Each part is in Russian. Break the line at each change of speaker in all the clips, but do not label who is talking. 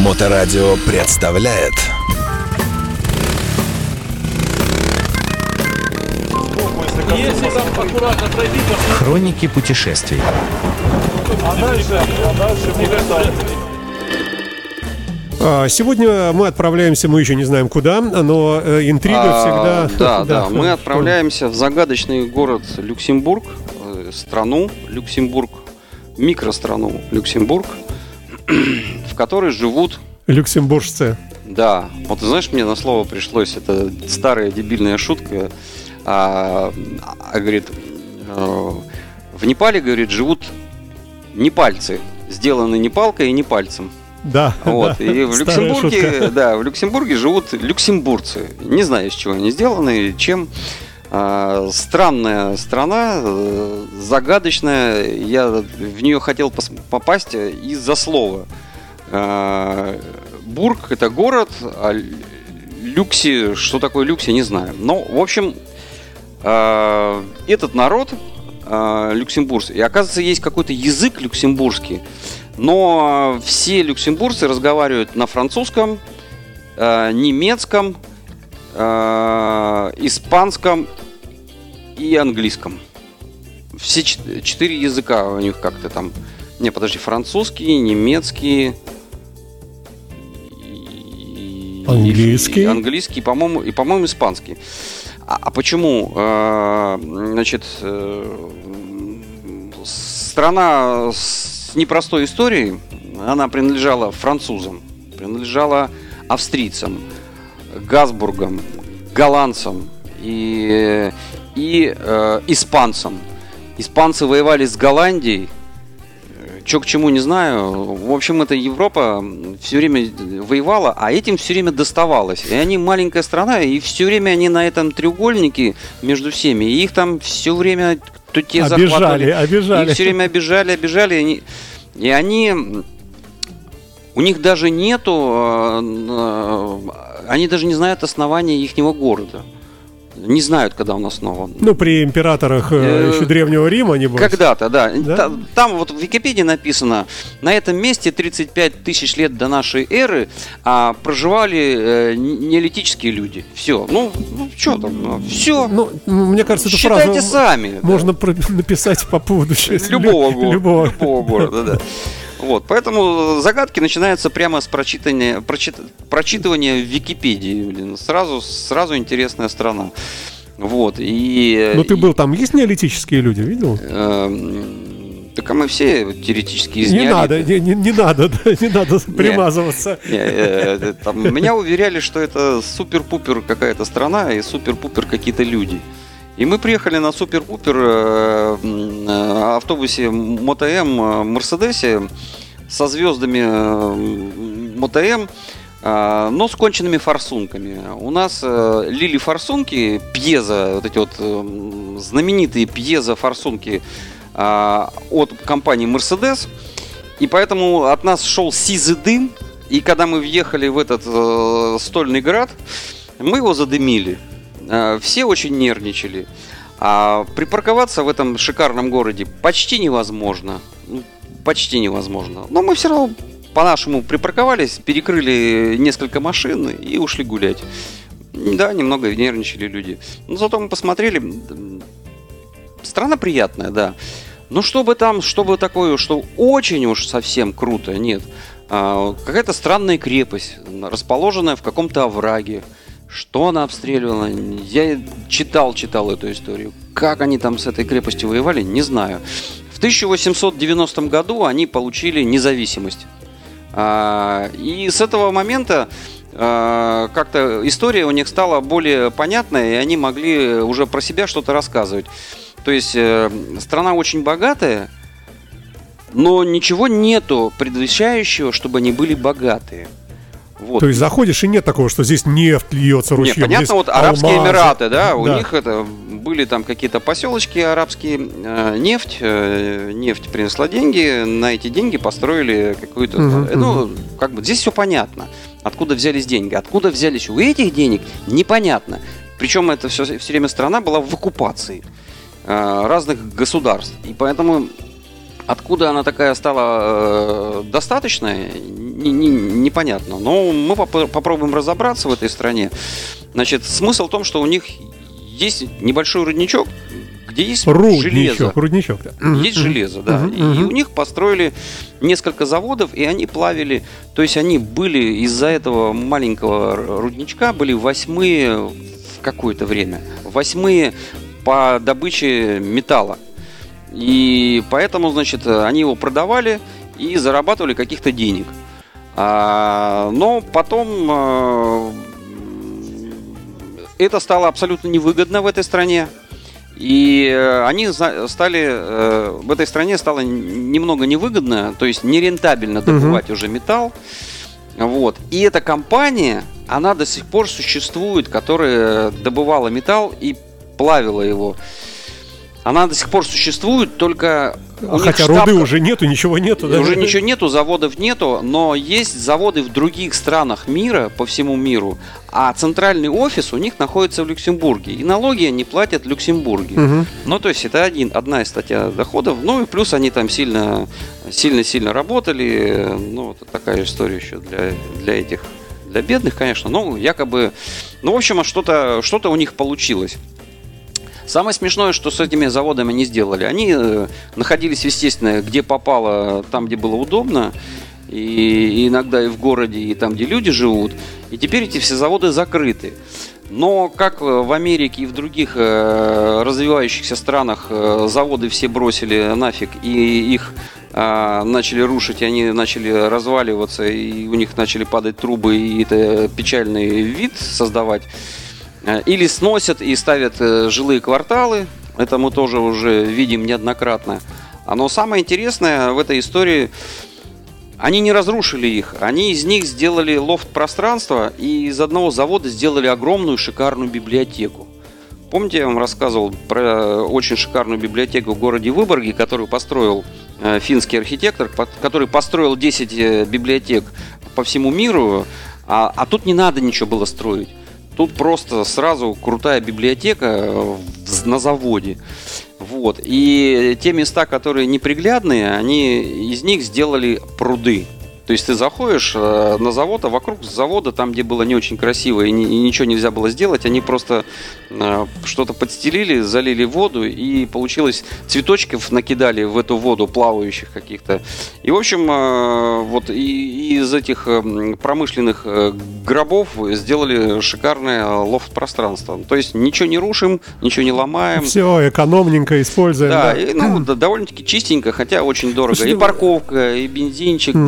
Моторадио представляет.
Если там аккуратно пройти, то
Хроники путешествий.
А, Сегодня мы отправляемся, мы еще не знаем куда, но э, интрига
А,
всегда...
Да, да, мы отправляемся в загадочный город Люксембург, э, страну Люксембург, микространу Люксембург, которой живут,
Люксембуржцы.
да, вот знаешь, мне на слово пришлось, это старая дебильная шутка, а, а, говорит, э, в Непале, говорит, живут непальцы, сделаны не палкой и не пальцем.
Да,
Вот.
да,
И в Люксембурге, да, в Люксембурге живут люксембургцы. Не знаю, из чего они сделаны, чем. А, странная страна, э, загадочная. Я в нее хотел попасть из-за слова. А, Бург это город, а Люкси, что такое Люкси, не знаю. Но, в общем, а, этот народ а, люксембургский, и оказывается, есть какой-то язык люксембургский, но все люксембуржцы разговаривают на французском, немецком, испанском и английском. Все чет- четыре языка у них как-то там. Не, подожди, французский, немецкий.
Английский.
и английский, по-моему, и, по-моему, испанский. А, а почему? Э, значит, э, страна с непростой историей, она принадлежала французам, принадлежала австрийцам, Газбургам, голландцам и, и э, испанцам. Испанцы воевали с Голландией, Че к чему не знаю. В общем, эта Европа все время воевала, а этим все время доставалось. И они маленькая страна, и все время они на этом треугольнике между всеми. И их там все время то те
Обижали,
захватывали.
обижали.
Их все время обижали, обижали. И они, и они у них даже нету, э, э, они даже не знают основания ихнего города. Не знают, когда он основан.
Ну, при императорах э,
Э,
еще Древнего Рима, не
Когда-то, да.
Да?
Та- Там вот в Википедии написано, на этом месте 35 тысяч лет до нашей эры а, проживали э, неолитические люди. Все. Ну, что там? Все.
Ну, мне кажется, эту
Считайте
фразу
сами.
можно про- написать по поводу
Любого
лю-
города.
любого.
Любого города, да. Вот, поэтому загадки начинаются прямо с прочитания, прочит- прочитывания в Википедии. Блин. Сразу, сразу интересная страна. Вот, и...
Ну, ты был там, есть неолитические люди, видел?
Эм, Так а мы все теоретически из
Не надо, не, не- не надо, да, не надо примазываться.
Не, э, там меня уверяли, что это супер-пупер какая-то страна и супер-пупер какие-то люди. И мы приехали на супер-пупер э, автобусе МОТМ э, Мерседесе со звездами э, МОТМ, э, но с конченными форсунками. У нас лили форсунки, пьеза, вот эти вот знаменитые пьезо-форсунки от компании Mercedes. И поэтому от нас шел сизый дым. И когда мы въехали в этот стольный град, мы его задымили. Э, все очень нервничали. А припарковаться в этом шикарном городе почти невозможно. Ну, почти невозможно. Но мы все равно по-нашему припарковались, перекрыли несколько машин и ушли гулять. Да, немного нервничали люди. Но зато мы посмотрели. Страна приятная, да. Ну, чтобы там, чтобы такое, что очень уж совсем круто, нет. А, какая-то странная крепость, расположенная в каком-то овраге. Что она обстреливала? Я читал, читал эту историю. Как они там с этой крепостью воевали, не знаю. В 1890 году они получили независимость. А, И с этого момента а, как-то история у них стала более понятная, и они могли уже про себя что-то рассказывать. То есть э, страна очень богатая, но ничего нету предвещающего, чтобы они были богатые. Вот.
То есть заходишь, и нет такого, что здесь нефть льется ручьем.
понятно,
здесь
вот Арабские
алмазы.
Эмираты, да, у
Да.
них это были там какие-то поселочки арабские, э, нефть, э, нефть принесла деньги, на эти деньги построили какую-то,
Мгм,
э, ну, как бы здесь все понятно, откуда взялись деньги, откуда взялись у этих денег, непонятно. Причем это все, все время страна была в оккупации э, разных государств, и поэтому Откуда она такая стала э, достаточная, не- не- непонятно. Но мы поп- попробуем разобраться в этой стране. Значит, смысл в том, что у них есть небольшой рудничок, где есть железо.
Рудничок, рудничок. да.
Есть железо, да.
Мгм,
И
мгм.
у них построили несколько заводов, и они плавили. То есть они были из-за этого маленького рудничка были восьмые в какое-то время. Восьмые по добыче металла. И поэтому, значит, они его продавали и зарабатывали каких-то денег. А, но потом э, это стало абсолютно невыгодно в этой стране. И э, они стали, э, в этой стране стало немного невыгодно, то есть нерентабельно добывать уже металл. Вот. И эта компания, она до сих пор существует, которая добывала металл и плавила его. Она до сих пор существует, только у них
Хотя
штаб-
руды уже нету, ничего нету. да?
уже ничего нету, заводов нету, но есть заводы в других странах мира, по всему миру, а центральный офис у них находится в Люксембурге. И налоги они платят в Люксембурге.
Мгм.
Ну, то есть это один, одна из статья доходов. Ну и плюс они там сильно, сильно-сильно работали. Ну, вот такая история еще для, для этих, для бедных, конечно. Ну, якобы, ну, в общем, а что-то, что-то у них получилось. Самое смешное, что с этими заводами не сделали. Они э, находились, естественно, где попало, там, где было удобно. И, иногда и в городе, и там, где люди живут. И теперь эти все заводы закрыты. Но как э, в Америке и в других э, развивающихся странах заводы все бросили нафиг и их а, начали рушить, и они начали разваливаться, и у них начали падать трубы, и это печальный вид создавать. Э, Или сносят и ставят э, жилые кварталы. Это мы тоже уже видим неоднократно. А Но самое интересное в этой истории, они не разрушили их. Они из них сделали лофт-пространство и из одного завода сделали огромную шикарную библиотеку. Помните, я вам рассказывал про очень шикарную библиотеку в городе Выборге, которую построил э, финский архитектор, который построил 10 э, библиотек по всему миру, а, а тут не надо ничего было строить. Тут просто сразу крутая библиотека э, на заводе. Вот. И те места, которые неприглядные, они из них сделали пруды. То есть ты заходишь э, на завод, а вокруг завода, там, где было не очень красиво и, ни- и ничего нельзя было сделать, они просто э, что-то подстелили, залили воду, и получилось цветочков накидали в эту воду, плавающих каких-то. И, в общем, э, вот и, из этих промышленных гробов сделали шикарное лофт-пространство. То есть ничего не рушим, ничего не ломаем.
Все экономненько используем.
Да,
да.
и, ну, довольно-таки чистенько, хотя очень дорого.
Слушайте,
и парковка, и бензинчик
М.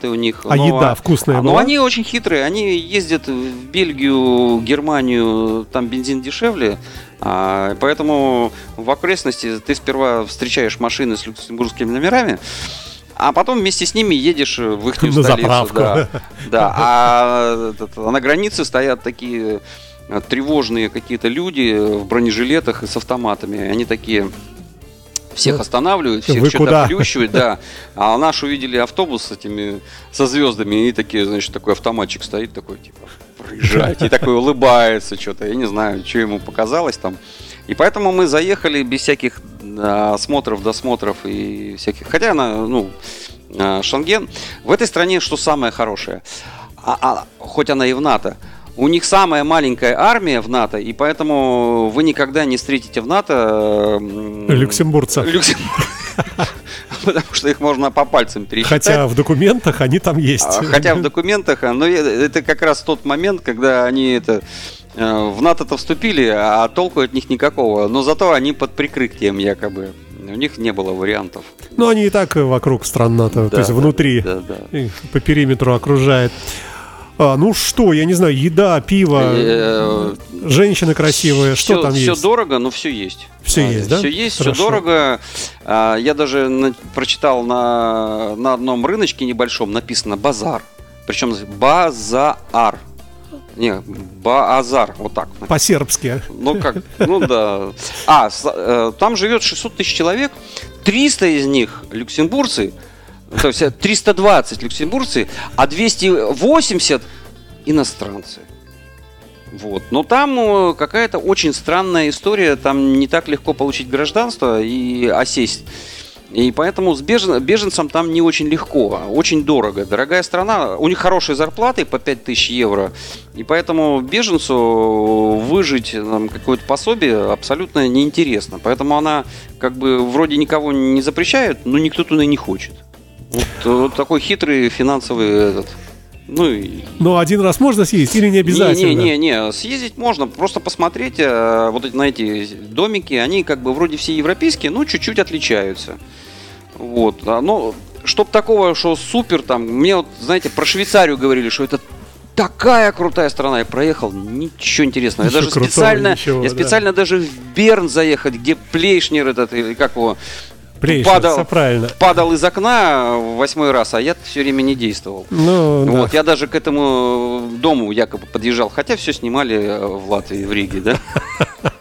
дороговатый у них.
А
но-
еда вкусная
а, Но
была?
они очень хитрые, они ездят в Бельгию, Германию, там бензин дешевле, а, поэтому в окрестности ты сперва встречаешь машины с люксембургскими номерами, а потом вместе с ними едешь в их столицу.
заправку.
Да, да. А а на границе стоят такие тревожные какие-то люди в бронежилетах и с автоматами. Они такие всех
Ну,
останавливают, всех что-то плющивают, да. А наш увидели автобус с этими, со звездами, и такие, значит, такой автоматчик стоит, такой, типа, проезжайте, и такой улыбается что-то, я не знаю, что ему показалось там. И поэтому мы заехали без всяких а, осмотров, досмотров и всяких. Хотя она, ну, а, Шенген. В этой стране что самое хорошее? А- а, хоть она и в НАТО. У них самая маленькая армия в НАТО, и поэтому вы никогда не встретите в НАТО
Люксембургцев.
Люксембург. Потому что их можно по пальцам пересчитать.
Хотя в документах они там есть.
А, Хотя в документах, а, но э- это как раз тот момент, когда они это э, в НАТО-то вступили, а толку от них никакого. Но зато они под прикрытием якобы. У них не было вариантов.
Ну, они и так вокруг стран НАТО, то
Да,
есть
да,
внутри.
Да, да.
по периметру окружает. А, ну что, я не знаю, еда, пиво,
Э,
женщины красивые, что
все,
там
все
есть?
дорого, но все есть.
Всё есть, да?
Все есть,
Хорошо.
все дорого. А, Я даже на- прочитал на, на одном рыночке небольшом написано базар. Причем базар. Не, базар, вот так.
По-сербски.
Ну как, ну да. А, э, там живет 600 тысяч человек, 300 из них люксембургцы, то есть э, 320 люксембургцы, а 280 иностранцы. Вот. Но там э, какая-то очень странная история, там не так легко получить гражданство и осесть. И поэтому с бежен, беженцам там не очень легко, очень дорого. Дорогая страна, у них хорошие зарплаты по 5000 евро. И поэтому беженцу выжить там, какое-то пособие абсолютно неинтересно. Поэтому она как бы вроде никого не запрещает, но никто туда не хочет. Вот, вот такой хитрый финансовый этот. Ну, и-
Но один раз можно съесть или не обязательно?
не, не, не, не, съездить можно, просто посмотреть э, вот эти, на эти домики, они как бы вроде все европейские, но чуть-чуть отличаются. Вот, а, но чтоб такого, что супер там, мне вот, знаете, про Швейцарию говорили, что это такая крутая страна, я проехал, ничего интересного. Я даже
крутого,
специально,
ничего,
я
да.
специально даже в Берн заехать, где Плейшнер этот, или как его, падал,
правильно.
падал из окна восьмой раз, а я все время не действовал.
Ну, да.
Вот, я даже к этому дому якобы подъезжал, хотя все снимали э, в Латвии, в Риге, да?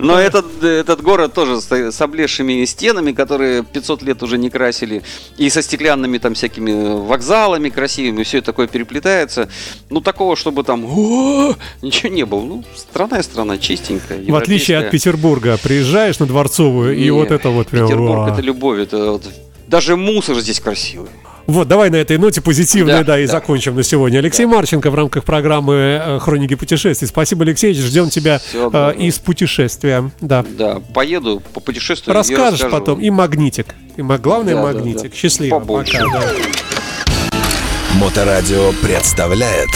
Но этот, этот город тоже с, с облезшими стенами, которые 500 лет уже не красили, и со стеклянными там всякими вокзалами красивыми, все это такое переплетается. Ну, такого, чтобы там ничего не было. Ну, страна и страна, чистенькая,
В отличие от. Петербурга, приезжаешь на Дворцовую, и вот это вот прям...
Петербург это любовь, это даже мусор здесь красивый.
Вот, давай на этой ноте позитивной, да,
Да,
и
да.
закончим на сегодня. Алексей Марченко в рамках программы э, «Хроники путешествий». Спасибо, Алексей, ждем тебя э, из путешествия. Да.
Да, поеду, попутешествую. и
Расскажешь потом. И магнитик. И главное,
Да, да,
магнитик.
да.
Счастливо.
Побольше.
Пока, да.
Моторадио представляет